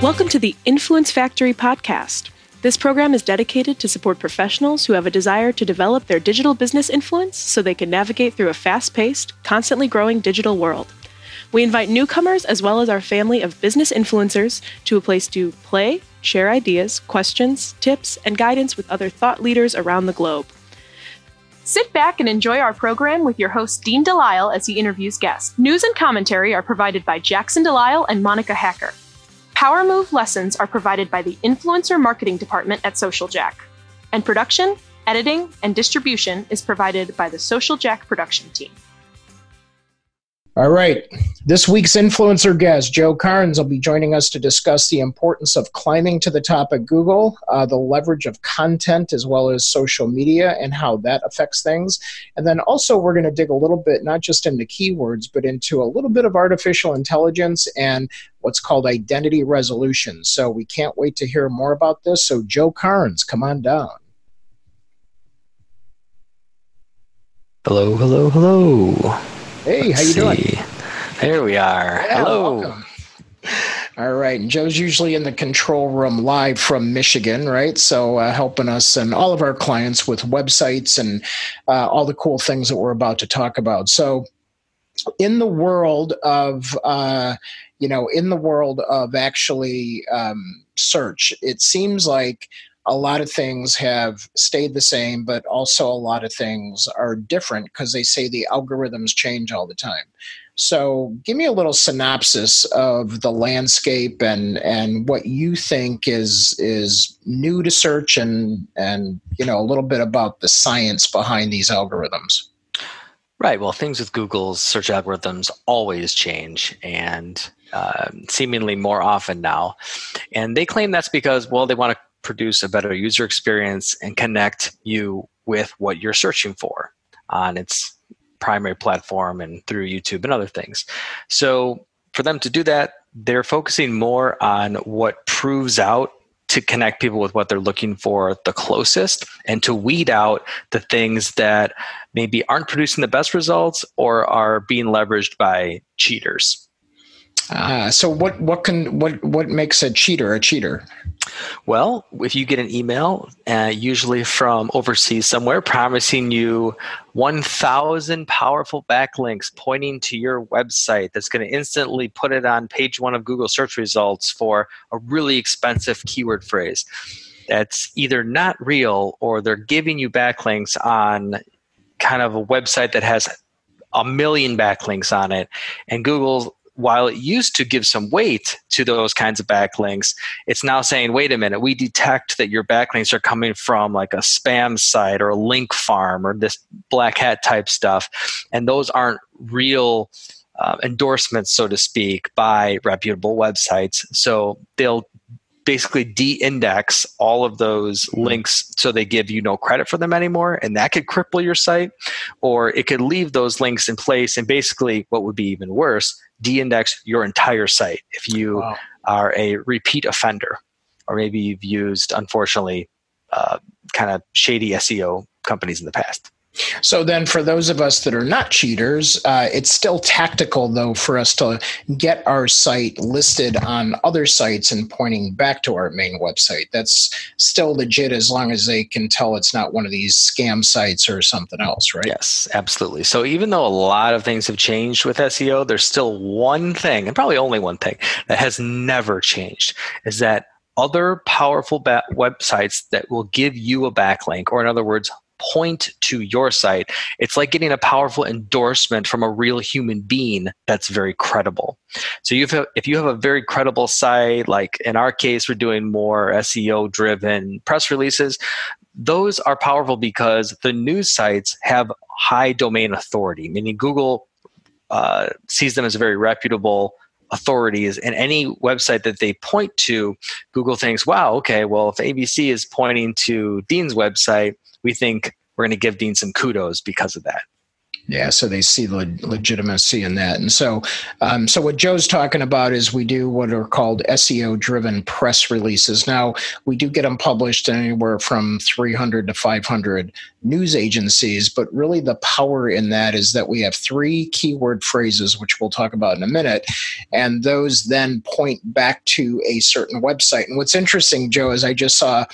Welcome to the Influence Factory podcast. This program is dedicated to support professionals who have a desire to develop their digital business influence so they can navigate through a fast paced, constantly growing digital world. We invite newcomers as well as our family of business influencers to a place to play, share ideas, questions, tips, and guidance with other thought leaders around the globe. Sit back and enjoy our program with your host, Dean Delisle, as he interviews guests. News and commentary are provided by Jackson Delisle and Monica Hacker. Power Move lessons are provided by the Influencer Marketing Department at Social Jack. And production, editing, and distribution is provided by the Social Jack production team. All right. This week's influencer guest, Joe Carnes, will be joining us to discuss the importance of climbing to the top at Google, uh, the leverage of content as well as social media, and how that affects things. And then also, we're going to dig a little bit, not just into keywords, but into a little bit of artificial intelligence and what's called identity resolution. So we can't wait to hear more about this. So, Joe Carnes, come on down. Hello, hello, hello. Hey, Let's how you see. doing? There we are. Yeah, Hello. Welcome. All right. And Joe's usually in the control room live from Michigan, right? So uh, helping us and all of our clients with websites and uh, all the cool things that we're about to talk about. So, in the world of, uh, you know, in the world of actually um, search, it seems like a lot of things have stayed the same, but also a lot of things are different because they say the algorithms change all the time. So, give me a little synopsis of the landscape and and what you think is is new to search and and you know a little bit about the science behind these algorithms. Right. Well, things with Google's search algorithms always change and uh, seemingly more often now. And they claim that's because, well, they want to produce a better user experience and connect you with what you're searching for on its primary platform and through YouTube and other things. So for them to do that, they're focusing more on what proves out to connect people with what they're looking for the closest and to weed out the things that maybe aren't producing the best results or are being leveraged by cheaters. Uh, so what what can what what makes a cheater a cheater? Well, if you get an email, uh, usually from overseas somewhere, promising you 1,000 powerful backlinks pointing to your website that's going to instantly put it on page one of Google search results for a really expensive keyword phrase, that's either not real or they're giving you backlinks on kind of a website that has a million backlinks on it, and Google while it used to give some weight to those kinds of backlinks, it's now saying, wait a minute, we detect that your backlinks are coming from like a spam site or a link farm or this black hat type stuff. And those aren't real uh, endorsements, so to speak, by reputable websites. So they'll basically de-index all of those mm-hmm. links so they give you no credit for them anymore and that could cripple your site or it could leave those links in place and basically what would be even worse de-index your entire site if you wow. are a repeat offender or maybe you've used unfortunately uh, kind of shady seo companies in the past so then, for those of us that are not cheaters, uh, it's still tactical though for us to get our site listed on other sites and pointing back to our main website. That's still legit as long as they can tell it's not one of these scam sites or something else, right? Yes, absolutely. So even though a lot of things have changed with SEO, there's still one thing, and probably only one thing, that has never changed is that other powerful ba- websites that will give you a backlink, or in other words, point to your site. It's like getting a powerful endorsement from a real human being that's very credible. So you if you have a very credible site, like in our case, we're doing more SEO driven press releases. Those are powerful because the news sites have high domain authority, meaning Google uh, sees them as very reputable authorities and any website that they point to google thinks wow okay well if abc is pointing to dean's website we think we're going to give Dean some kudos because of that. Yeah, so they see the legitimacy in that, and so, um, so what Joe's talking about is we do what are called SEO-driven press releases. Now we do get them published anywhere from 300 to 500 news agencies, but really the power in that is that we have three keyword phrases, which we'll talk about in a minute, and those then point back to a certain website. And what's interesting, Joe, is I just saw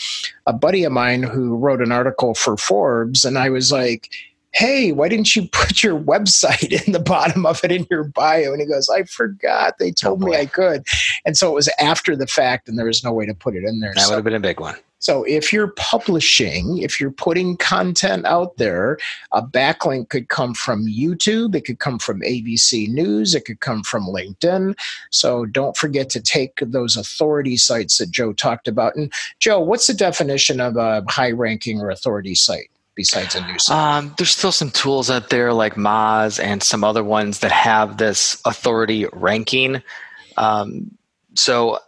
a buddy of mine who wrote an article for Forbes, and I was like hey, why didn't you put your website in the bottom of it in your bio? And he goes, I forgot. They oh, told oh me I could. And so it was after the fact, and there was no way to put it in there. That so, would have been a big one. So if you're publishing, if you're putting content out there, a backlink could come from YouTube, it could come from ABC News, it could come from LinkedIn. So don't forget to take those authority sites that Joe talked about. And Joe, what's the definition of a high ranking or authority site? Besides a new site? Um, there's still some tools out there like Moz and some other ones that have this authority ranking. Um, so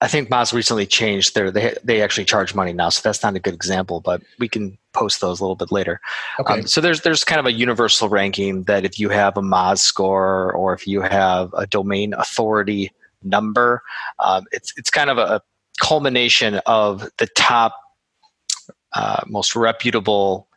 I think Moz recently changed their they they actually charge money now, so that's not a good example, but we can post those a little bit later. Okay. Um, so there's there's kind of a universal ranking that if you have a Moz score or if you have a domain authority number, um, it's it's kind of a culmination of the top uh, most reputable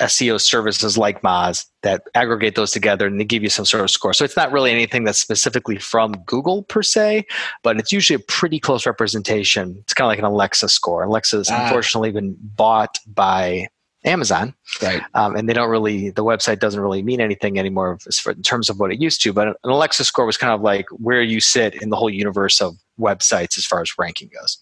SEO services like Moz that aggregate those together and they give you some sort of score. So it's not really anything that's specifically from Google per se, but it's usually a pretty close representation. It's kind of like an Alexa score. Alexa's ah. unfortunately been bought by Amazon, right? Um, and they don't really the website doesn't really mean anything anymore in terms of what it used to. But an Alexa score was kind of like where you sit in the whole universe of websites as far as ranking goes.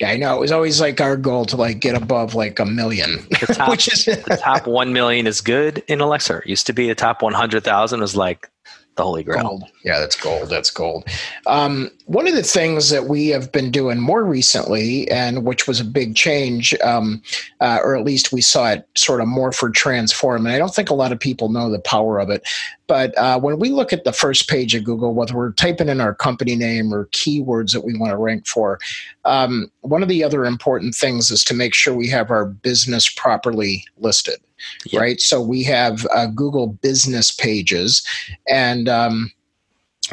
Yeah, I know. It was always like our goal to like get above like a million. The top, which is the top one million is good in Alexa. It used to be the top one hundred thousand was like the holy grail. Gold. Yeah, that's gold. That's gold. Um, one of the things that we have been doing more recently, and which was a big change, um, uh, or at least we saw it sort of morph or transform, and I don't think a lot of people know the power of it. But uh, when we look at the first page of Google, whether we're typing in our company name or keywords that we want to rank for, um, one of the other important things is to make sure we have our business properly listed yep. right? So we have uh, Google business pages, and um,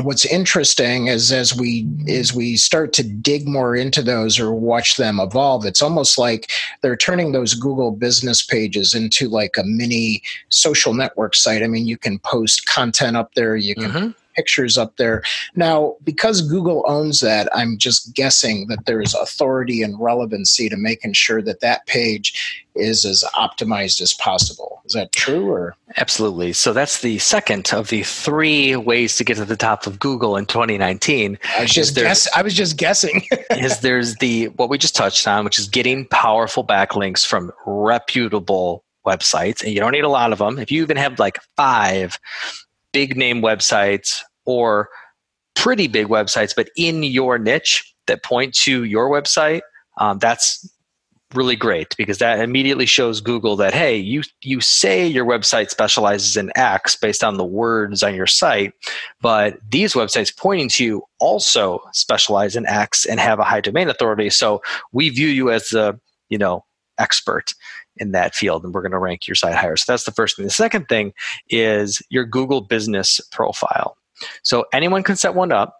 what's interesting is as we as we start to dig more into those or watch them evolve it's almost like they're turning those google business pages into like a mini social network site i mean you can post content up there you can mm-hmm pictures up there. Now, because Google owns that, I'm just guessing that there's authority and relevancy to making sure that that page is as optimized as possible. Is that true or? Absolutely. So that's the second of the three ways to get to the top of Google in 2019. I was just guess I was just guessing. is there's the what we just touched on, which is getting powerful backlinks from reputable websites and you don't need a lot of them. If you even have like 5 big name websites or pretty big websites, but in your niche that point to your website, um, that's really great because that immediately shows Google that hey, you you say your website specializes in X based on the words on your site, but these websites pointing to you also specialize in X and have a high domain authority. So we view you as the you know expert in that field and we're going to rank your site higher. So that's the first thing. The second thing is your Google business profile. So anyone can set one up.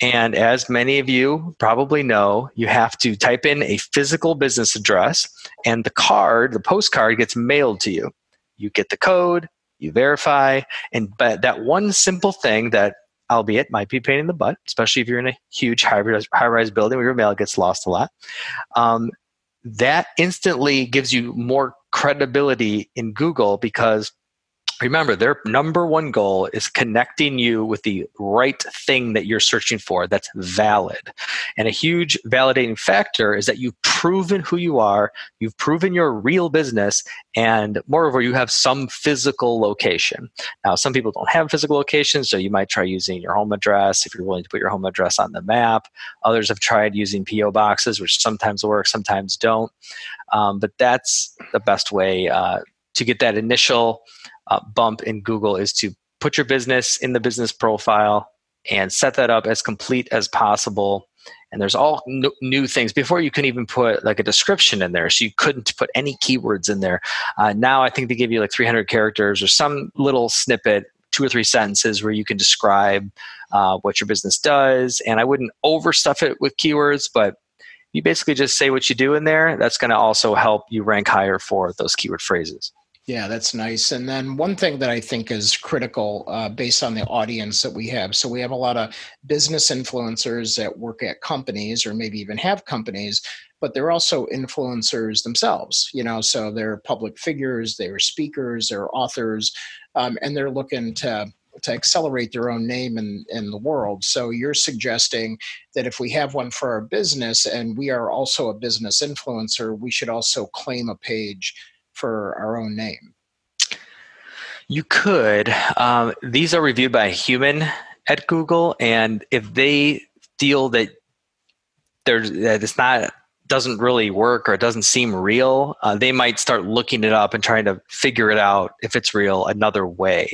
And as many of you probably know, you have to type in a physical business address and the card, the postcard gets mailed to you. You get the code, you verify, and but that one simple thing that albeit might be pain in the butt, especially if you're in a huge high-rise building where your mail gets lost a lot. Um, that instantly gives you more credibility in Google because remember their number one goal is connecting you with the right thing that you're searching for that's valid. And a huge validating factor is that you've proven who you are you've proven your real business and moreover you have some physical location. Now some people don't have physical locations so you might try using your home address if you're willing to put your home address on the map. Others have tried using po boxes which sometimes work sometimes don't. Um, but that's the best way uh, to get that initial uh, bump in Google is to put your business in the business profile and set that up as complete as possible. and there's all n- new things. Before you can even put like a description in there so you couldn't put any keywords in there. Uh, now i think they give you like 300 characters or some little snippet two or three sentences where you can describe uh, what your business does. And i wouldn't overstuff it with keywords but you basically just say what you do in there. That's going to also help you rank higher for those keyword phrases yeah, that's nice. And then one thing that I think is critical uh, based on the audience that we have. So we have a lot of business influencers that work at companies or maybe even have companies, but they're also influencers themselves, you know, so they're public figures, they're speakers, they're authors, um, and they're looking to to accelerate their own name in, in the world. So you're suggesting that if we have one for our business and we are also a business influencer, we should also claim a page for our own name? You could. Um, these are reviewed by a human at Google, and if they feel that there's that it's not doesn't really work or it doesn't seem real, uh, they might start looking it up and trying to figure it out if it's real another way.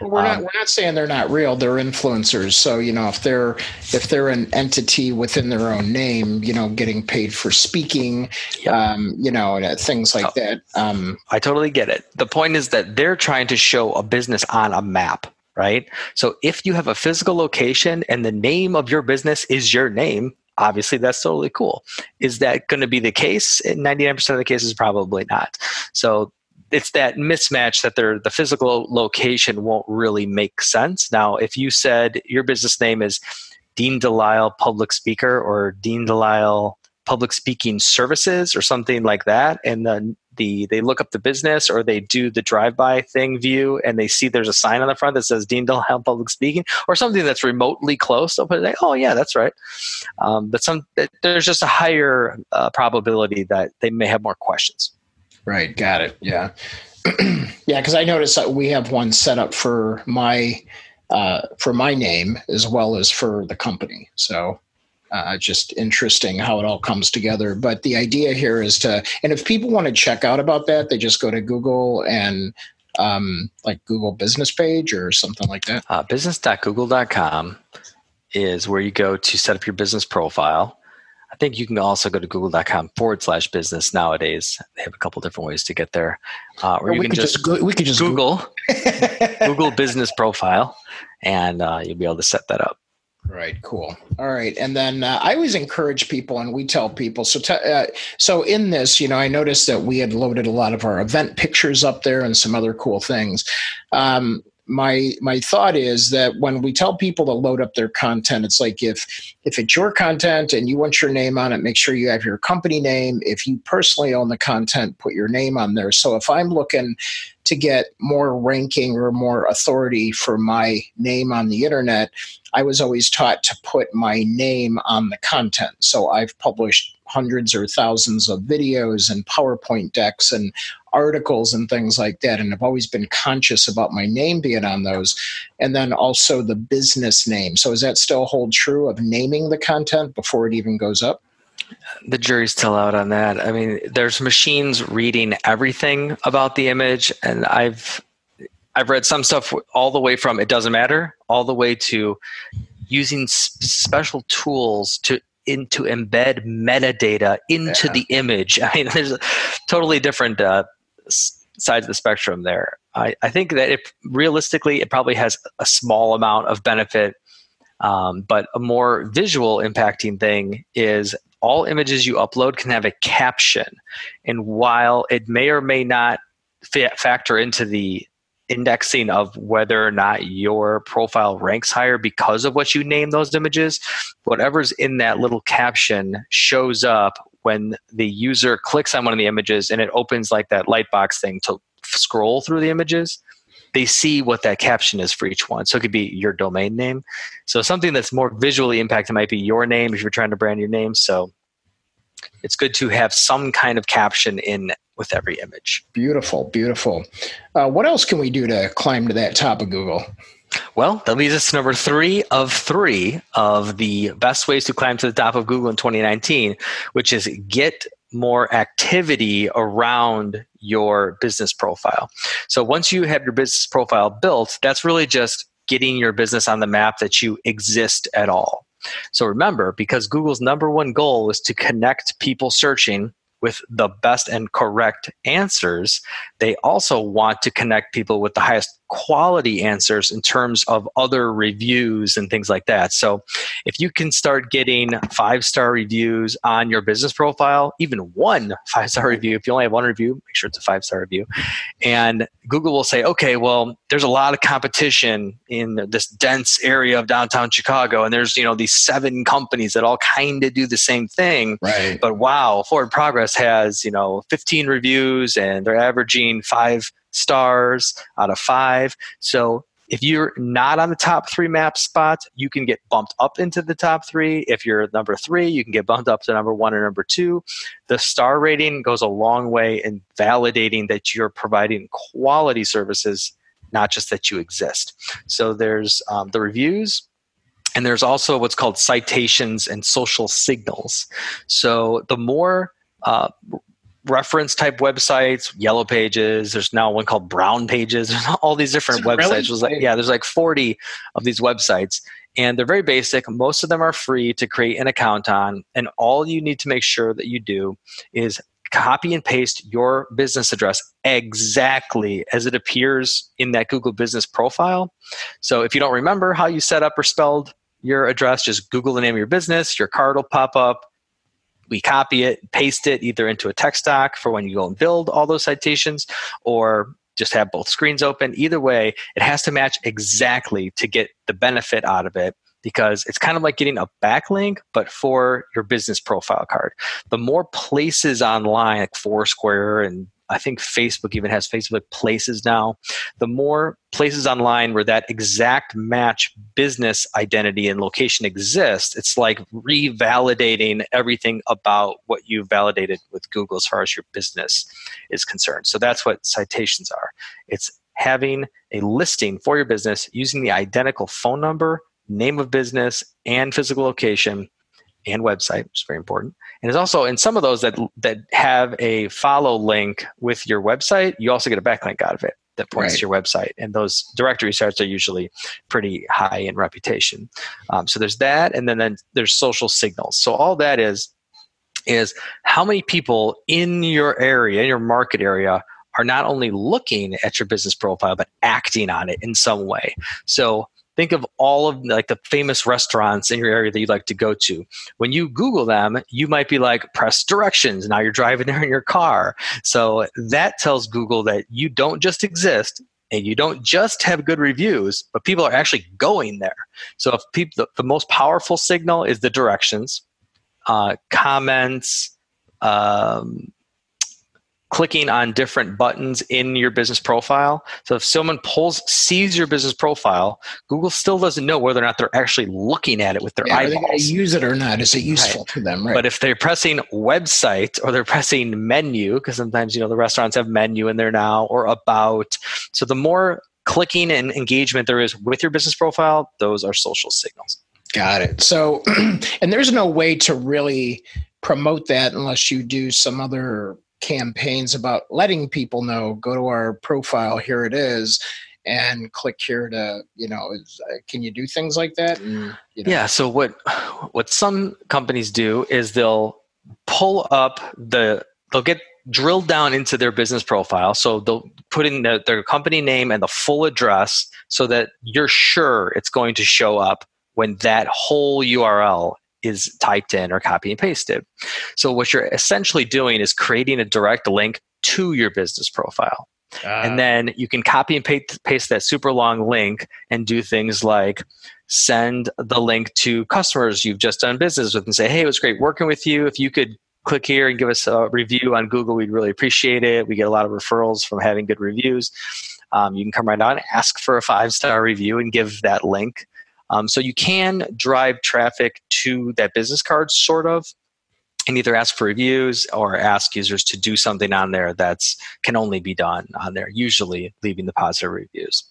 Well, we're um, not we're not saying they're not real; they're influencers. So you know, if they're if they're an entity within their own name, you know, getting paid for speaking, yep. um, you know, things like oh, that. Um, I totally get it. The point is that they're trying to show a business on a map right? So if you have a physical location and the name of your business is your name, obviously that's totally cool. Is that going to be the case? Eh, In 99% of the cases, probably not. So it's that mismatch that the physical location won't really make sense. Now, if you said your business name is Dean Delisle Public Speaker or Dean Delisle Public Speaking Services or something like that, and then the they look up the business or they do the drive-by thing view and they see there's a sign on the front that says Dean Delisle Public Speaking or something that's remotely close, they'll put oh yeah, that's right. Um, but some there's just a higher uh, probability that they may have more questions. Right, got it. Yeah, yeah. Because I noticed that we have one set up for my uh, for my name as well as for the company. So uh, just interesting how it all comes together. But the idea here is to, and if people want to check out about that, they just go to Google and um, like Google business page or something like that. Uh, business.google.com is where you go to set up your business profile. I think you can also go to google.com forward slash business nowadays. They have a couple different ways to get there. Uh, or, or you can just, just go, we could just Google Google business profile and uh, you'll be able to set that up. Right. Cool. All right. And then uh, I always encourage people, and we tell people. So, t- uh, so in this, you know, I noticed that we had loaded a lot of our event pictures up there and some other cool things. Um, my my thought is that when we tell people to load up their content it's like if if it's your content and you want your name on it make sure you have your company name. If you personally own the content put your name on there. So if i'm looking to get more ranking or more authority for my name on the internet i was always taught to put my name on the content. So i've published hundreds or thousands of videos and PowerPoint decks and articles and things like that. And I've always been conscious about my name being on those. And then also the business name. So does that still hold true of naming the content before it even goes up? The jury's still out on that. I mean, there's machines reading everything about the image, and I've I've read some stuff all the way from it doesn't matter all the way to using special tools to into embed metadata into yeah. the image. I mean, there's a totally different uh, sides of the spectrum there. I, I think that if realistically, it probably has a small amount of benefit, um, but a more visual impacting thing is all images you upload can have a caption, and while it may or may not fa- factor into the indexing of whether or not your profile ranks higher because of what you name those images, whatever's in that little caption shows up when the user clicks on one of the images and it opens like that lightbox thing to scroll through the images. They see what that caption is for each one. So it could be your domain name. So something that's more visually impacted might be your name if you're trying to brand your name. So it's good to have some kind of caption in with every image. Beautiful, beautiful. Uh, what else can we do to climb to that top of Google? Well, that leads us to number three of three of the best ways to climb to the top of Google in 2019, which is get more activity around your business profile. So once you have your business profile built, that's really just getting your business on the map that you exist at all. So remember, because Google's number one goal is to connect people searching with the best and correct answers, they also want to connect people with the highest quality answers in terms of other reviews and things like that. So if you can start getting five star reviews on your business profile, even one five star review, if you only have one review, make sure it's a five star review. And Google will say, okay, well, there's a lot of competition in this dense area of downtown Chicago, and there's, you know, these seven companies that all kind of do the same thing. Right. But wow, Forward Progress has, you know, 15 reviews and they're averaging five stars out of five. So if you're not on the top three map spots, you can get bumped up into the top three. If you're number three, you can get bumped up to number one or number two. The star rating goes a long way in validating that you're providing quality services, not just that you exist. So there's um, the reviews, and there's also what's called citations and social signals. So the more uh, reference type websites, yellow pages. There's now one called brown pages. There's all these different websites. Really? There's like, yeah, there's like 40 of these websites. And they're very basic. Most of them are free to create an account on. And all you need to make sure that you do is copy and paste your business address exactly as it appears in that Google business profile. So if you don't remember how you set up or spelled your address, just Google the name of your business, your card will pop up we copy it, paste it either into a text doc for when you go and build all those citations, or just have both screens open. Either way, it has to match exactly to get the benefit out of it because it's kind of like getting a backlink, but for your business profile card. The more places online, like Foursquare and I think Facebook even has Facebook Places now. The more places online where that exact match business identity and location exists, it's like revalidating everything about what you validated with Google as far as your business is concerned. So that's what citations are. It's having a listing for your business using the identical phone number, name of business, and physical location and website, which is very important. And it's also in some of those that that have a follow link with your website, you also get a backlink out of it that points right. to your website. And those directory sites are usually pretty high in reputation. Um, so there's that, and then, then there's social signals. So all that is is how many people in your area, in your market area, are not only looking at your business profile but acting on it in some way. So think of all of like the famous restaurants in your area that you'd like to go to. When you google them you might be like press directions now you're driving there in your car. So that tells google that you don't just exist and you don't just have good reviews but people are actually going there. So if people the, the most powerful signal is the directions uh, comments um, clicking on different buttons in your business profile. So if someone pulls sees your business profile, Google still doesn't know whether or not they're actually looking at it with their yeah, eyeballs. Are they going to use it or not? Is it useful right. to them? Right. But if they're pressing website or they're pressing menu, because sometimes you know the restaurants have menu in there now or about. So the more clicking and engagement there is with your business profile, those are social signals. Got it. So, and there's no way to really promote that unless you do some other campaigns about letting people know go to our profile here it is and click here to you know is, uh, can you do things like that and, you know. yeah so what what some companies do is they'll pull up the they'll get drilled down into their business profile so they'll put in the, their company name and the full address so that you're sure it's going to show up when that whole url is typed in or copy and pasted. So what you're essentially doing is creating a direct link to your business profile. Uh, and then you can copy and paste, that super long link and do things like send the link to customers you've just done business with and say, hey, it was great working with you. If you could click here and give us a review on Google, we'd really appreciate it. We get a lot of referrals from having good reviews. Um, you can come right on, ask for a five star review, and give that link. Um, so you can drive traffic to that business card, sort of, and either ask for reviews or ask users to do something on there that's can only be done on there. Usually, leaving the positive reviews.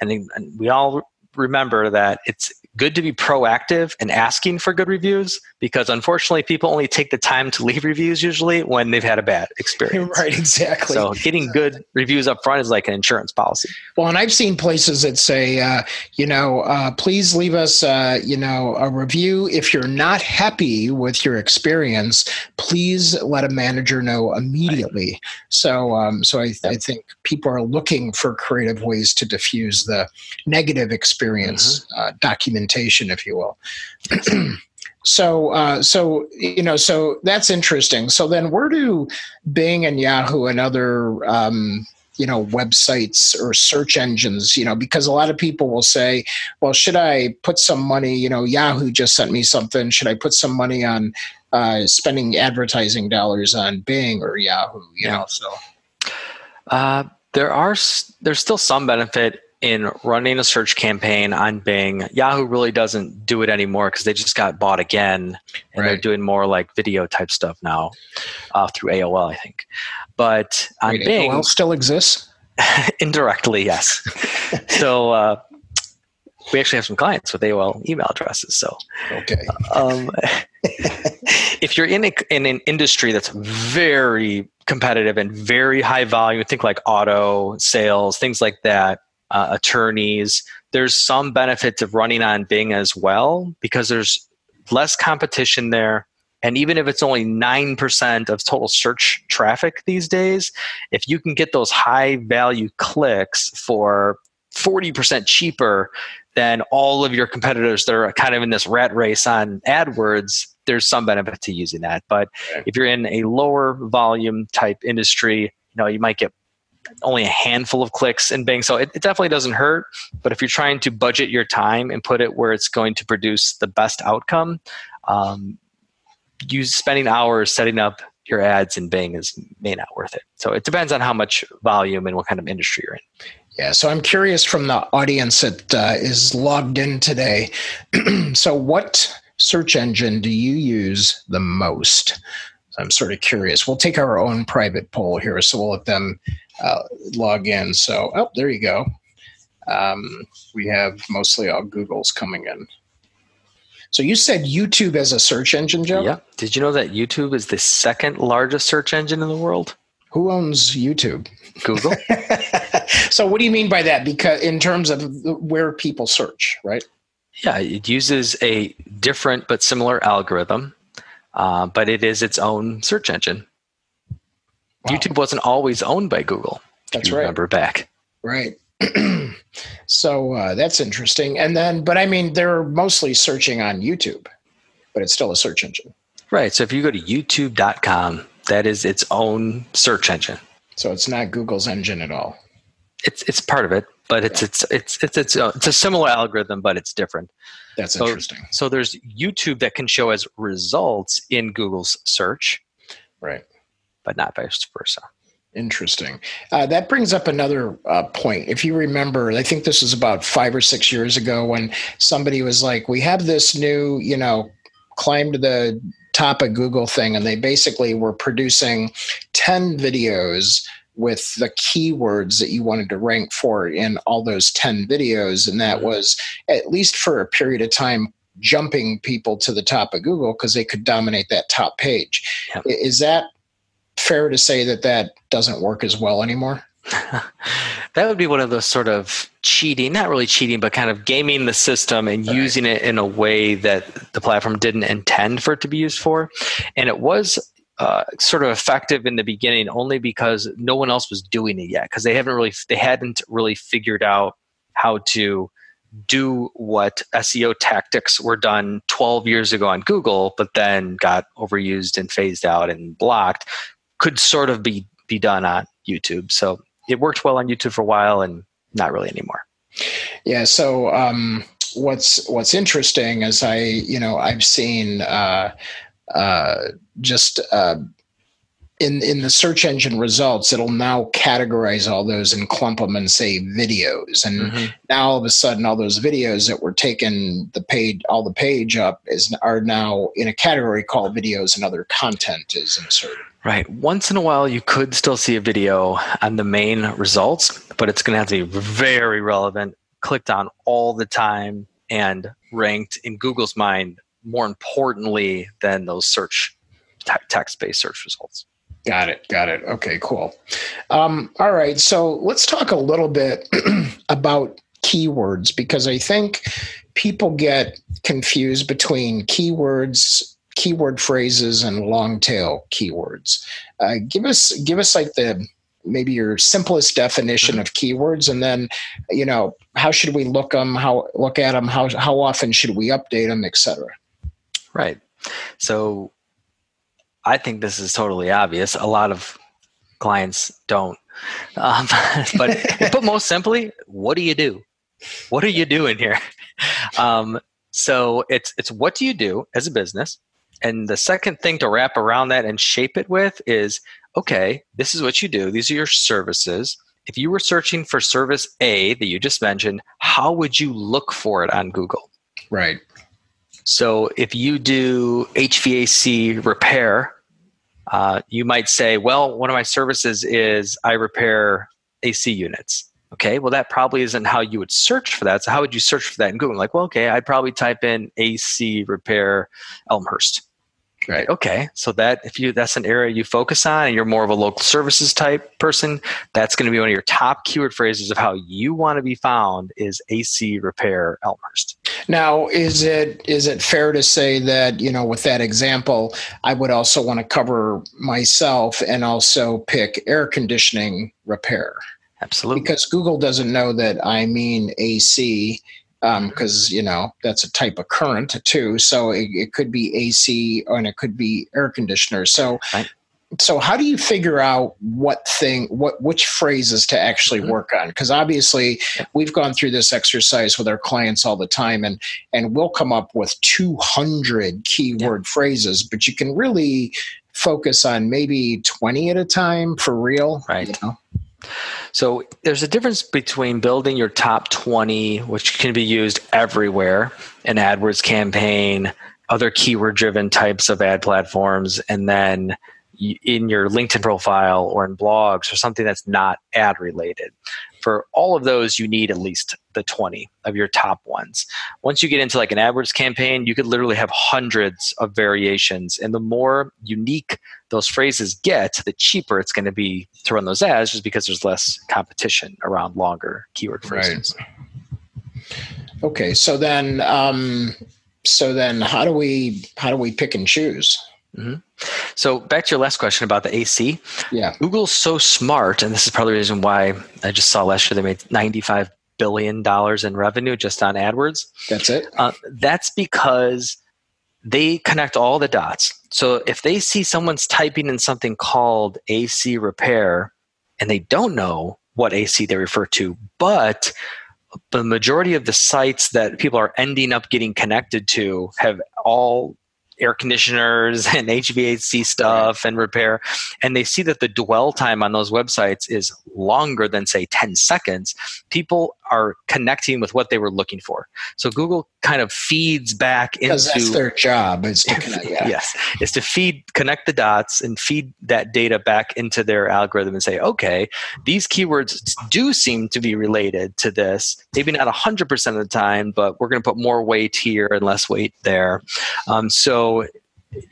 And, and we all remember that it's good to be proactive and asking for good reviews because unfortunately people only take the time to leave reviews usually when they've had a bad experience. right, exactly. So getting good reviews up front is like an insurance policy. Well, and I've seen places that say, uh, you know, uh, please leave us, uh, you know, a review. If you're not happy with your experience, please let a manager know immediately. Right. So, um, so I, I, think people are looking for creative ways to diffuse the negative experience mm-hmm. Uh, if you will. so uh, so you know so that's interesting so then where do bing and yahoo and other um, you know websites or search engines you know because a lot of people will say well should i put some money you know yahoo just sent me something should i put some money on uh, spending advertising dollars on bing or yahoo you yeah. know so uh, there are there's still some benefit in running a search campaign on Bing. Yahoo really doesn't do it anymore because they just got bought again, and right. they're doing more like video type stuff now uh, through AOL, I think. But on Wait, Bing, AOL still exists. indirectly, yes. so uh, we actually have some clients with AOL email addresses. So, okay. Um, if you're in, a, in an industry that's very competitive and very high volume, think like auto sales, things like that uh, attorneys. There's some benefit of running on Bing as well because there's less competition there. And even if it's only 9% of total search traffic these days, if you can get those high value clicks for 40% cheaper than all of your competitors that are kind of in this rat race on AdWords, there's some benefit to using that. But if you're in a lower volume type industry, you know, you might get only a handful of clicks in Bing. So it, it, definitely doesn't hurt. But if you're trying to budget your time and put it where it's going to produce the best outcome, um, you spending hours setting up your ads in Bing is may not worth it. So it depends on how much volume and what kind of industry you're in. Yeah, so I'm curious from the audience that uh, is logged in today. so, what search engine do you use the most? I'm sort of curious. We'll take our own private poll here, so we'll let them uh, log in. So, oh, there you go. Um, we have mostly all Google's coming in. So you said YouTube as a search engine, Joe? Yeah. Did you know that YouTube is the second largest search engine in the world? Who owns YouTube? Google. so what do you mean by that? Because in terms of where people search, right? Yeah, it uses a different but similar algorithm, uh, but it is its own search engine. Wow. YouTube wasn't always owned by Google. That's right. Remember back. Right. so uh, that's interesting. And then, but I mean, they're mostly searching on YouTube, but it's still a search engine. Right. So if you go to youtube.com, that is its own search engine. So it's not Google's engine at all. It's it's part of it, but it's yeah. it's it's it's it's a, it's a similar algorithm, but it's different. That's so, interesting. So there's YouTube that can show as results in Google's search. Right but not vice versa. Interesting. Uh, that brings up another uh, point. If you remember, I think this was about five or six years ago when somebody was like, "We have this new, you know, climb to the top of Google thing," and they basically were producing ten videos with the keywords that you wanted to rank for in all those 10 videos. And that mm-hmm. was, at least for a period of time, jumping people to the top of Google because they could dominate that top page. Yep. Is that fair to say that that doesn't work as well anymore? that would be one of those sort of cheating, not really cheating, but kind of gaming the system and right. using it in a way that the platform didn't intend for it to be used for. And it was uh, sort of effective in the beginning only because no one else was doing it yet because they haven't really they hadn't really figured out how to do what SEO tactics were done 12 years ago on Google, but then got overused and phased out and blocked could sort of be be done on YouTube. So it worked well on YouTube for a while, and not really anymore. Yeah. So um, what's what's interesting is I you know I've seen uh, uh, just uh, in in the search engine results, it'll now categorize all those and clump them and say videos. And mm-hmm. now all of a sudden, all those videos that were taking the page, all the page up, is are now in a category called videos and other content is inserted. Right. Once in a while, you could still see a video on the main results, but it's going to have to be very relevant, clicked on all the time, and ranked in Google's mind more importantly than those search text-based search results. Got it. Got it. Okay, cool. Um, all right. So let's talk a little bit about keywords because I think people get confused between keywords, keyword phrases, and long tail keywords. Uh, give us give us like the maybe your simplest definition mm-hmm. of keywords and then you know how should we look them how look at them how how often should we update them etc right. So i think this is totally obvious. A lot of clients don't. Um, but put most simply what do you do? What are you doing here? Um, so it's it's what do you do as a business and the second thing to wrap around that and shape it with is okay, this is what you do. These are your services. If you were searching for service A that you just mentioned, how would you look for it on Google? Right. So if you do HVAC repair, uh, you might say, well, one of my services is I repair AC units. Okay, well, that probably isn't how you would search for that. So, how would you search for that in Google? Like, well, okay, I'd probably type in AC repair Elmhurst. Right. Okay. So that if you that's an area you focus on and you're more of a local services type person, that's going to be one of your top keyword phrases of how you want to be found is AC repair Elmhurst. Now, is it is it fair to say that, you know, with that example, I would also want to cover myself and also pick air conditioning repair? Absolutely. Because Google doesn't know that I mean AC because um, you know that's a type of current too. So it, it, could be AC and it could be air conditioner. So. Right. So how do you figure out what thing, what which phrases to actually mm-hmm. work on? Because obviously, we've gone through this exercise with our clients all the time, and and we'll come up with two hundred keyword yeah. phrases, but you can really focus on maybe twenty at a time for real. Right. You know? So there's a difference between building your top 20, which can be used everywhere, an AdWords campaign, other keyword driven types of ad platforms, and then in your LinkedIn profile or in blogs or something that's not ad related. For all of those, you need at least the 20 of your top ones. Once you get into like an AdWords campaign, you could literally have hundreds of variations. And the more unique those phrases get, the cheaper it's going to be to run those ads just because there's less competition around longer keyword phrases. Right. Okay, so then um, so then how do we how do we pick and choose? Mm-hmm. So back to your last question about the AC. Yeah. Google's so smart, and this is probably the reason why I just saw last year they made 95 billion dollars in revenue just on AdWords. That's it. Uh, that's because they connect all the dots. So if they see someone's typing in something called AC repair, and they don't know what AC they refer to, but the majority of the sites that people are ending up getting connected to have all air conditioners and HVAC stuff and repair, and they see that the dwell time on those websites is longer than, say, 10 seconds, people are connecting with what they were looking for. So Google kind of feeds back into that's their job is to connect. Yeah. yes, is to feed connect the dots and feed that data back into their algorithm and say, okay, these keywords do seem to be related to this. Maybe not hundred percent of the time, but we're going to put more weight here and less weight there. Um, so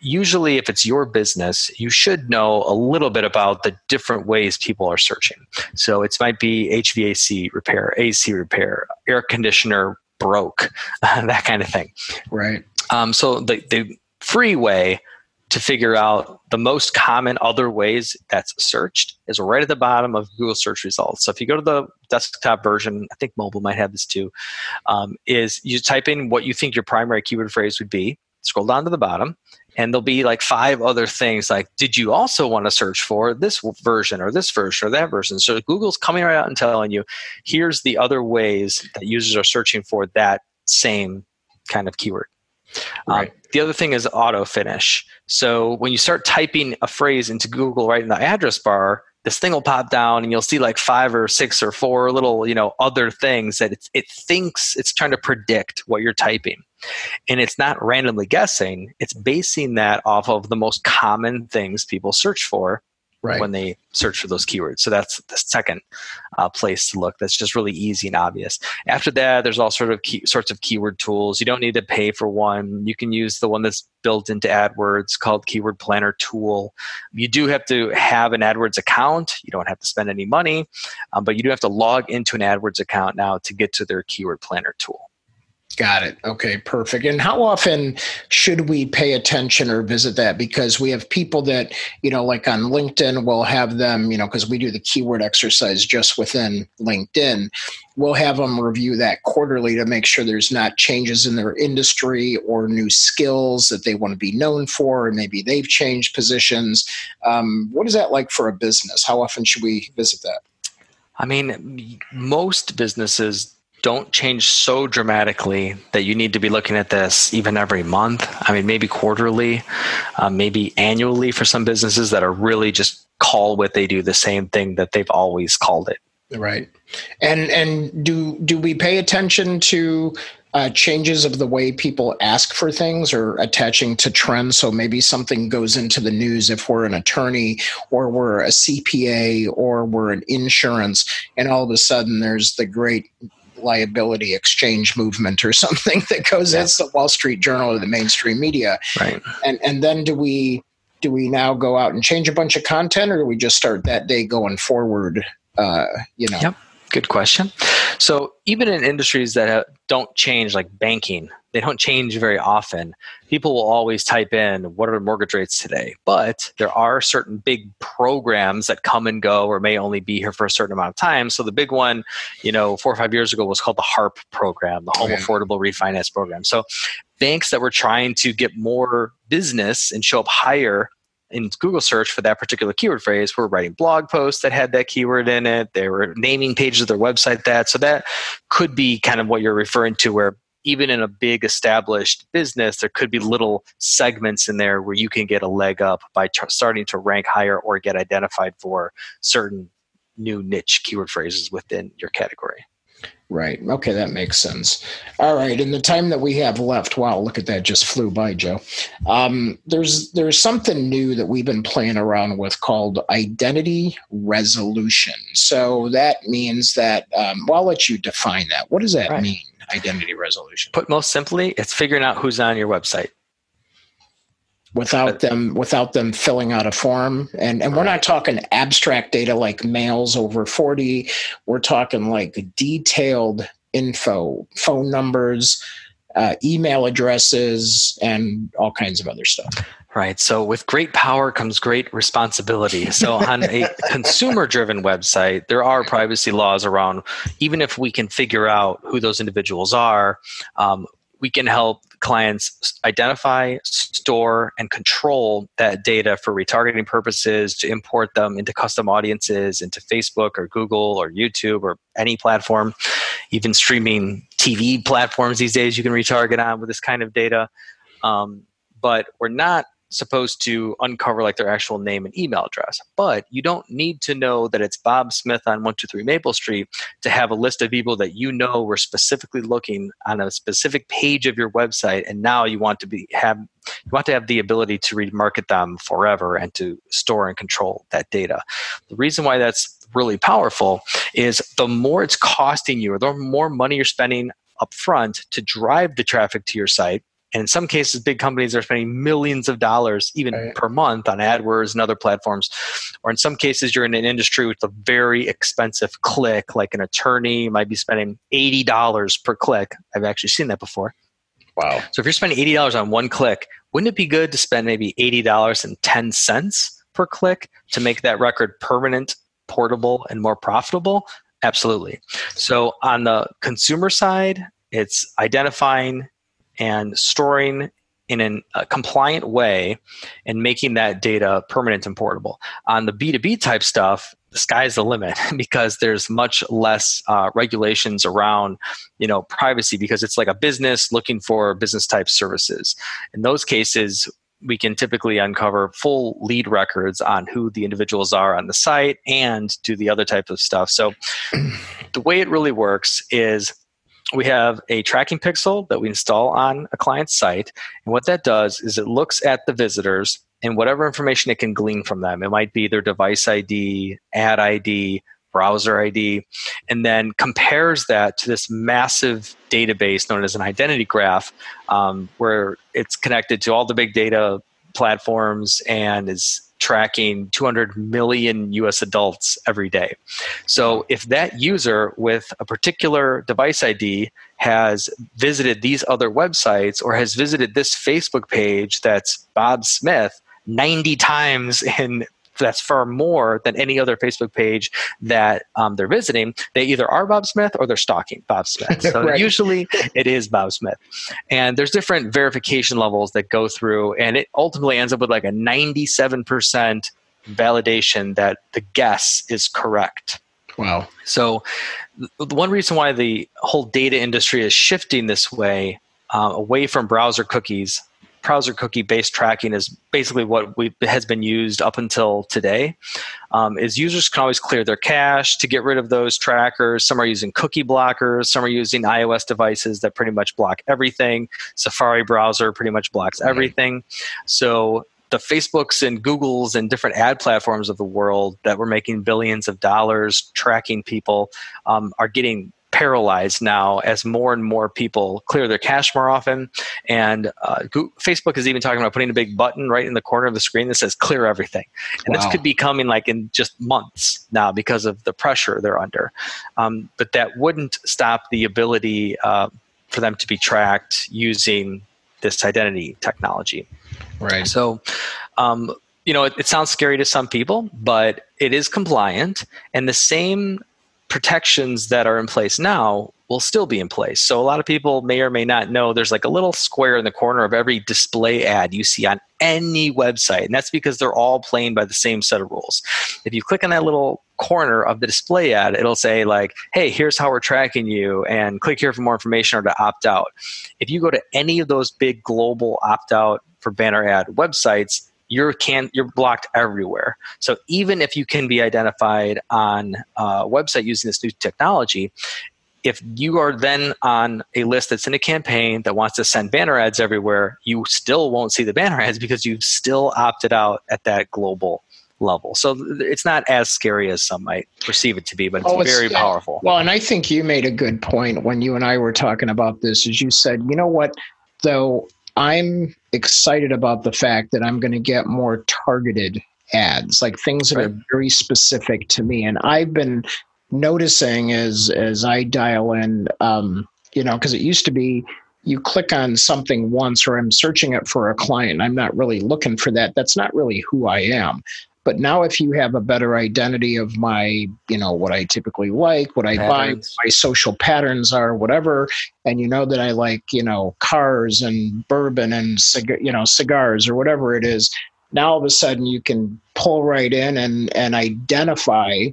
usually if it's your business you should know a little bit about the different ways people are searching. So it might be hvac repair ac repair air conditioner broke that kind of thing. Right. Um, so the, the free way to figure out the most common other ways that's searched is right at the bottom of Google search results. So if you go to the desktop version, I think mobile might have this too, um, is you type in what you think your primary keyword phrase would be, scroll down to the bottom, and there'll be like five other things like did you also want to search for this version or this version or that version? So google's coming right out and telling you here's the other ways that users are searching for that same kind of keyword. Um, right. Um, the other thing is auto finish so when you start typing a phrase into google right in the address bar this thing will pop down and you'll see like five or six or four little you know other things that it, it thinks it's trying to predict what you're typing and it's not randomly guessing, it's basing that off of the most common things people search for right. when they search for those keywords. So that's the second uh, place to look. That's just really easy and obvious. After that, there's all sort of key, sorts of keyword tools. You don't need to pay for one. You can use the one that's built into AdWords called Keyword Planner Tool. You do have to have an AdWords account. You don't have to spend any money, um, but you do have to log into an AdWords account now to get to their Keyword Planner tool. Got it. Okay, perfect. And how often should we pay attention or visit that? Because we have people that, you know, like on LinkedIn, we'll have them, you know, because we do the keyword exercise just within LinkedIn, we'll have them review that quarterly to make sure there's not changes in their industry or new skills that they want to be known for, and maybe they've changed positions. Um, what is that like for a business? How often should we visit that? I mean, most businesses don't change so dramatically that you need to be looking at this even every month. I mean, maybe quarterly, uh, maybe annually for some businesses that are really just call what they do the same thing that they've always called it. Right. And and do do we pay attention to uh, changes of the way people ask for things or attaching to trends. So maybe something goes into the news if we're an attorney or we're a CPA or we're an insurance, and all of a sudden there's the great liability exchange movement or something that goes yeah. the Wall Street Journal or the mainstream media. Right. And and then do we do we now go out and change a bunch of content or do we just start that day going forward? Uh, you know. Yep. Good question. So even in industries that don't change, like banking, they don't change very often. People will always type in what are mortgage rates today, but there are certain big programs that come and go or may only be here for a certain amount of time. So the big one, you know, four or five years ago was called the HARP program, the Home Affordable Refinance Program. So banks that were trying to get more business and show up higher in Google search for that particular keyword phrase were writing blog posts that had that keyword in it. They were naming pages of their website that. So that could be kind of what you're referring to, where even in a big established business, there could be little segments in there where you can get a leg up by t- starting to rank higher or get identified for certain new niche keyword phrases within your category. Right. Okay, that makes sense. All right. In the time that we have left, wow, look at that, just flew by, Joe. Um, there's there's something new that we've been playing around with called identity resolution. So that means that um, well, I'll let you define that. What does that right. mean? Identity resolution. Put most simply, it's figuring out who's on your website. Without them without them filling out a form. And and we're not talking abstract data like males over 40 we're talking like detailed info phone numbers uh, email addresses and all kinds of other stuff right so with great power comes great responsibility so on a consumer driven website there are privacy laws around even if we can figure out who those individuals are um, we can help clients identify, store, and control that data for retargeting purposes to import them into custom audiences, into Facebook or Google or YouTube or any platform, even streaming TV platforms these days you can retarget on with this kind of data. Um, but we're not supposed to uncover like their actual name and email address. But you don't need to know that it's Bob Smith on 123 Maple Street to have a list of people that you know were specifically looking on a specific page of your website and now you want to be have you want to have the ability to remarket them forever and to store and control that data. The reason why that's really powerful is the more it's costing you or the more money you're spending upfront to drive the traffic to your site and in some cases, big companies are spending millions of dollars even right. per month on AdWords and other platforms. Or in some cases, you're in an industry with a very expensive click, like an attorney might be spending $80 per click. I've actually seen that before. Wow. So if you're spending $80 on one click, wouldn't it be good to spend maybe $80.10 per click to make that record permanent, portable, and more profitable? Absolutely. So on the consumer side, it's identifying and storing in an, a compliant way and making that data permanent and portable. On the B2B type stuff, the sky's the limit because there's much less uh, regulations around you know privacy because it's like a business looking for business type services in those cases we can typically uncover full lead records on who the individuals are on the site and do the other type of stuff so the way it really works is we have a tracking pixel that we install on a client's site. And what that does is it looks at the visitors and whatever information it can glean from them. It might be their device ID, ad ID, browser ID, and then compares that to this massive database known as an identity graph, um, where it's connected to all the big data platforms and is tracking 200 million US adults every day. So if that user with a particular device ID has visited these other websites or has visited this Facebook page that's Bob Smith 90 times in that's far more than any other Facebook page that um, they're visiting. They either are Bob Smith or they're stalking Bob Smith. So right. usually it is Bob Smith. And there's different verification levels that go through, and it ultimately ends up with like a 97% validation that the guess is correct. Wow. So, the one reason why the whole data industry is shifting this way uh, away from browser cookies browser cookie based tracking is basically what we, has been used up until today. Um, is users can always clear their cache to get rid of those trackers. Some are using cookie blockers. Some are using iOS devices that pretty much block everything. Safari browser pretty much blocks everything. So the Facebooks and Googles and different ad platforms of the world that were making billions of dollars tracking people um, are getting paralyzed now as more and more people clear their cache more often. And uh, Google, Facebook is even talking about putting a big button right in the corner of the screen that says clear everything. And wow. this could be coming like in just months now because of the pressure they're under. Um, but that wouldn't stop the ability uh, for them to be tracked using this identity technology. Right. So, um, you know, it, it, sounds scary to some people, but it is compliant. And the same protections that are in place now will still be in place. So a lot of people may or may not know there's like a little square in the corner of every display ad you see on any website. And that's because they're all playing by the same set of rules. If you click on that little corner of the display ad, it'll say like, "Hey, here's how we're tracking you and click here for more information or to opt out." If you go to any of those big global opt out for banner ad websites, you're can you're blocked everywhere. So even if you can be identified on a website using this new technology, if you are then on a list that's in a campaign that wants to send banner ads everywhere, you still won't see the banner ads because you've still opted out at that global level. So it's not as scary as some might perceive it to be, but it's, oh, it's very powerful. Well, and I think you made a good point when you and I were talking about this, is you said, you know what, though I'm excited about the fact that I'm going to get more targeted ads, like things that right. are very specific to me. And I've been noticing as as I dial in, um, you know, because it used to be you click on something once, or I'm searching it for a client. I'm not really looking for that. That's not really who I am. But now, if you have a better identity of my, you know, what I typically like, what I patterns. buy, my social patterns are, whatever, and you know that I like, you know, cars and bourbon and cig- you know cigars or whatever it is, now all of a sudden you can pull right in and and identify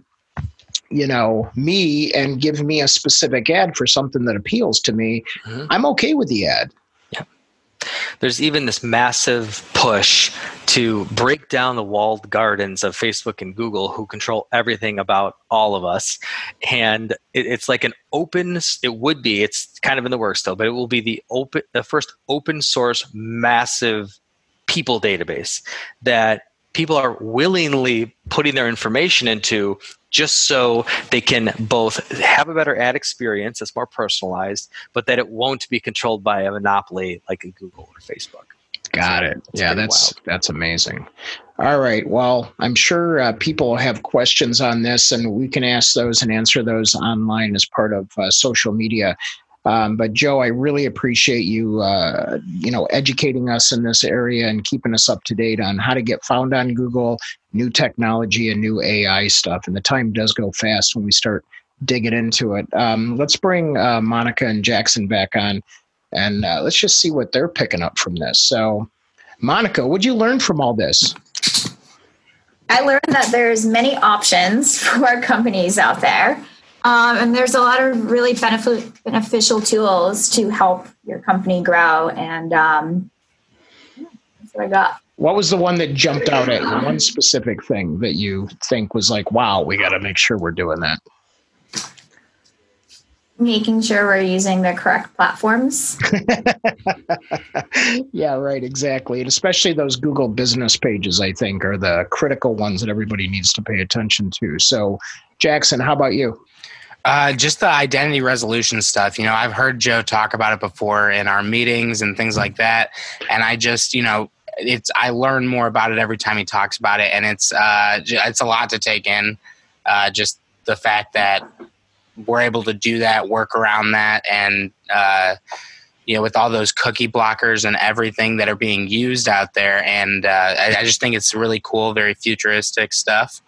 you know me and give me a specific ad for something that appeals to me mm-hmm. i'm okay with the ad there's even this massive push to break down the walled gardens of Facebook and Google, who control everything about all of us. And it, it's like an open. It would be. It's kind of in the works still, but it will be the open, the first open source massive people database that people are willingly putting their information into just so they can both have a better ad experience that's more personalized, but that it won't be controlled by a monopoly like a Google or Facebook. Got so it. Yeah, that's wild. that's amazing. All right. Well, I'm sure uh, people have questions on this, and we can ask those and answer those online as part of uh, social media. Um, but Joe, I really appreciate you, uh, you know, educating us in this area and keeping us up to date on how to get found on Google, new technology, and new AI stuff. And the time does go fast when we start digging into it. Um, let's bring uh, Monica and Jackson back on, and uh, let's just see what they're picking up from this. So, Monica, what'd you learn from all this? I learned that there's many options for companies out there um, and there's a lot of really benefit, beneficial tools to help your company grow. And um, that's what I got. What was the one that jumped out at you? One specific thing that you think was like, wow, we got to make sure we're doing that. making sure we're using the correct platforms. yeah, right, exactly. And especially those Google business pages, I think, are the critical ones that everybody needs to pay attention to. So, Jackson, how about you? Uh, just the identity resolution stuff. You know, I've heard Joe talk about it before in our meetings and things like that. And I just, you know, it's I learn more about it every time he talks about it, and it's uh, it's a lot to take in. Uh, just the fact that we're able to do that, work around that, and uh, you know, with all those cookie blockers and everything that are being used out there, and uh, I, I, just think it's really cool, very futuristic stuff.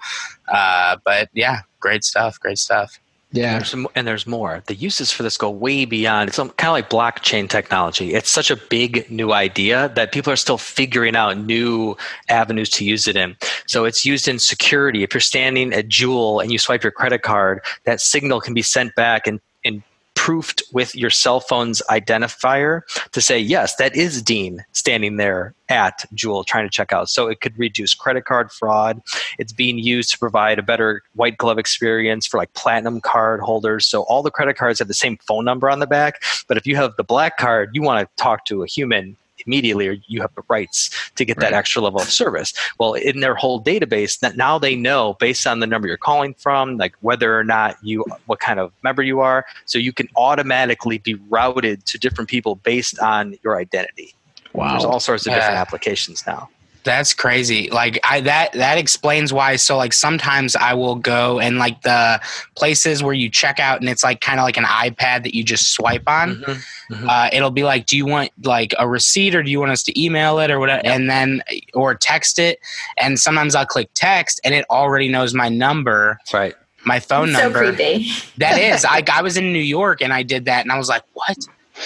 Uh, but yeah, great stuff, great stuff. Yeah. And there's, and there's more. The uses for this go way beyond. It's kind of like blockchain technology. It's such a big new idea that people are still figuring out new avenues to use it in. So it's used in security. If you're standing at Jewel and you swipe your credit card, that signal can be sent back and, and proofed with your cell phone's identifier to say, yes, that is Dean standing there at Jewel trying to check out. So it could reduce credit card fraud. It's being used to provide a better white glove experience for like platinum card holders. So all the credit cards have the same phone number on the back. But if you have the black card, you want to talk to a human immediately or you have the rights to get right. that extra level of service. Well in their whole database that now they know based on the number you're calling from like whether or not you what kind of member you are so you can automatically be routed to different people based on your identity. Wow. there's all sorts of different uh, applications now that's crazy. Like I that that explains why. So like sometimes I will go and like the places where you check out and it's like kind of like an iPad that you just swipe on. Mm-hmm. Mm-hmm. Uh, it'll be like, do you want like a receipt or do you want us to email it or whatever? Yep. And then or text it. And sometimes I'll click text and it already knows my number. That's right. My phone so number. Creepy. that is. I I was in New York and I did that and I was like, what?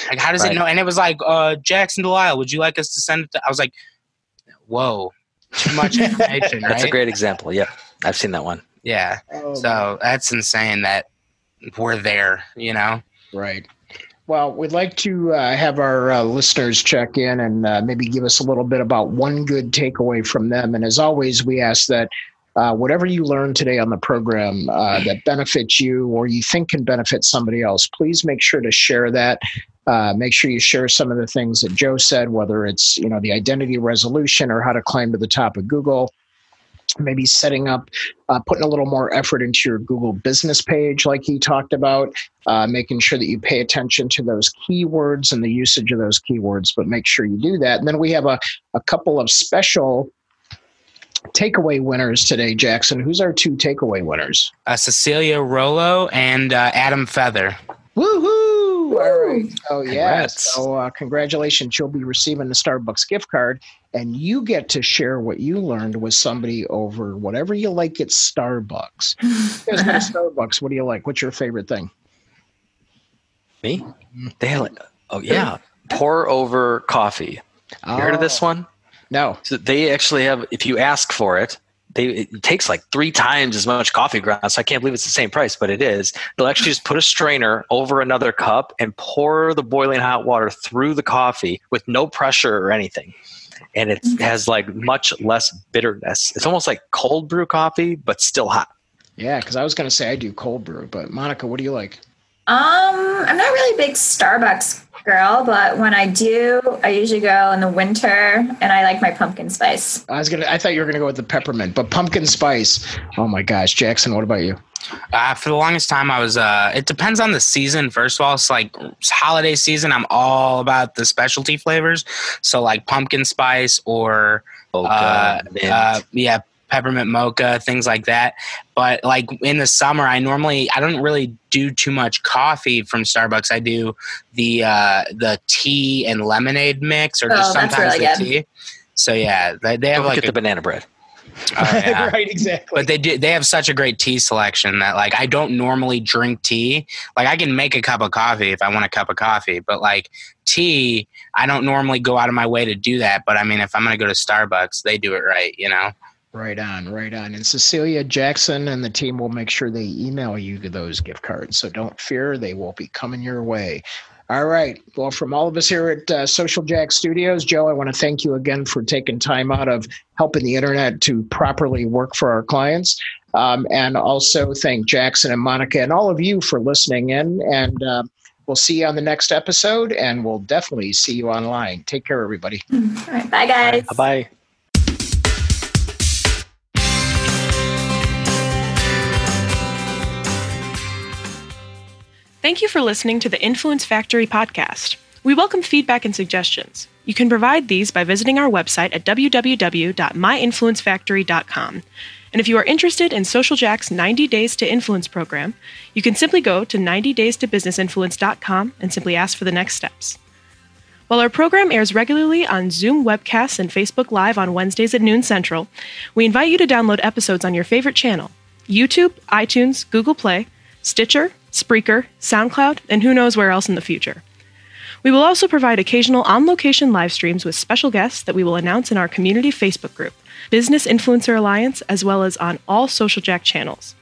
Like, how does right. it know? And it was like, uh, Jackson Delisle, would you like us to send it? To? I was like, whoa, too much information. that's right? a great example. Yeah, I've seen that one. Yeah. Oh, so man. that's insane that we're there, you know? Right. Well, we'd like to uh, have our uh, listeners check in and uh, maybe give us a little bit about one good takeaway from them. And as always, we ask that uh, whatever you learned today on the program uh, that benefits you or you think can benefit somebody else, please make sure to share that uh, make sure you share some of the things that Joe said, whether it's you know the identity resolution or how to climb to the top of Google. Maybe setting up, uh, putting a little more effort into your Google business page, like he talked about, uh, making sure that you pay attention to those keywords and the usage of those keywords, but make sure you do that. And then we have a, a couple of special takeaway winners today, Jackson. Who's our two takeaway winners? Uh, Cecilia Rollo and uh, Adam Feather. Woohoo! All right. Oh yeah. So uh, congratulations. You'll be receiving the Starbucks gift card, and you get to share what you learned with somebody over whatever you like at Starbucks. you guys Starbucks. What do you like? What's your favorite thing? Me? They have like, oh yeah, pour over coffee. You oh. heard of this oh. one? No. So they actually have. If you ask for it, they it takes like three times as much coffee grounds. So I can't believe it's the same price, but it is. They'll actually just put a strainer over another cup and pour the boiling hot water through the coffee with no pressure or anything. And it mm-hmm. has like much less bitterness. It's almost like cold brew coffee, but still hot. Yeah, because I was going to say I do cold brew, but Monica, what do you like? Um, I'm not really a big Starbucks girl, but when I do, I usually go in the winter and I like my pumpkin spice. I was gonna I thought you were gonna go with the peppermint, but pumpkin spice. Oh my gosh. Jackson, what about you? Uh, for the longest time, I was. Uh, it depends on the season. First of all, it's like it's holiday season. I'm all about the specialty flavors. So like pumpkin spice or oh, uh, uh, yeah, peppermint mocha, things like that. But like in the summer, I normally I don't really do too much coffee from Starbucks. I do the uh, the tea and lemonade mix, or just oh, sometimes really the good. tea. So yeah, they, they have don't like get a, the banana bread. Oh, yeah. right, exactly. But they do. They have such a great tea selection that like I don't normally drink tea. Like I can make a cup of coffee if I want a cup of coffee, but like tea, I don't normally go out of my way to do that. But I mean, if I'm gonna go to Starbucks, they do it right, you know. Right on, right on. And Cecilia Jackson and the team will make sure they email you those gift cards. So don't fear, they will be coming your way. All right. Well, from all of us here at uh, Social Jack Studios, Joe, I want to thank you again for taking time out of helping the internet to properly work for our clients. Um, and also thank Jackson and Monica and all of you for listening in. And uh, we'll see you on the next episode, and we'll definitely see you online. Take care, everybody. All right, bye, guys. Bye bye. Thank you for listening to the Influence Factory podcast. We welcome feedback and suggestions. You can provide these by visiting our website at www.myinfluencefactory.com. And if you are interested in Social Jack's 90 Days to Influence program, you can simply go to 90daystobusinessinfluence.com and simply ask for the next steps. While our program airs regularly on Zoom webcasts and Facebook Live on Wednesdays at noon Central, we invite you to download episodes on your favorite channel YouTube, iTunes, Google Play, Stitcher, Spreaker, SoundCloud, and who knows where else in the future. We will also provide occasional on location live streams with special guests that we will announce in our community Facebook group, Business Influencer Alliance, as well as on all Social Jack channels.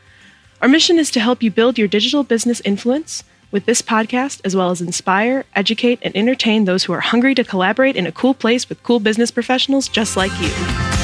Our mission is to help you build your digital business influence with this podcast, as well as inspire, educate, and entertain those who are hungry to collaborate in a cool place with cool business professionals just like you.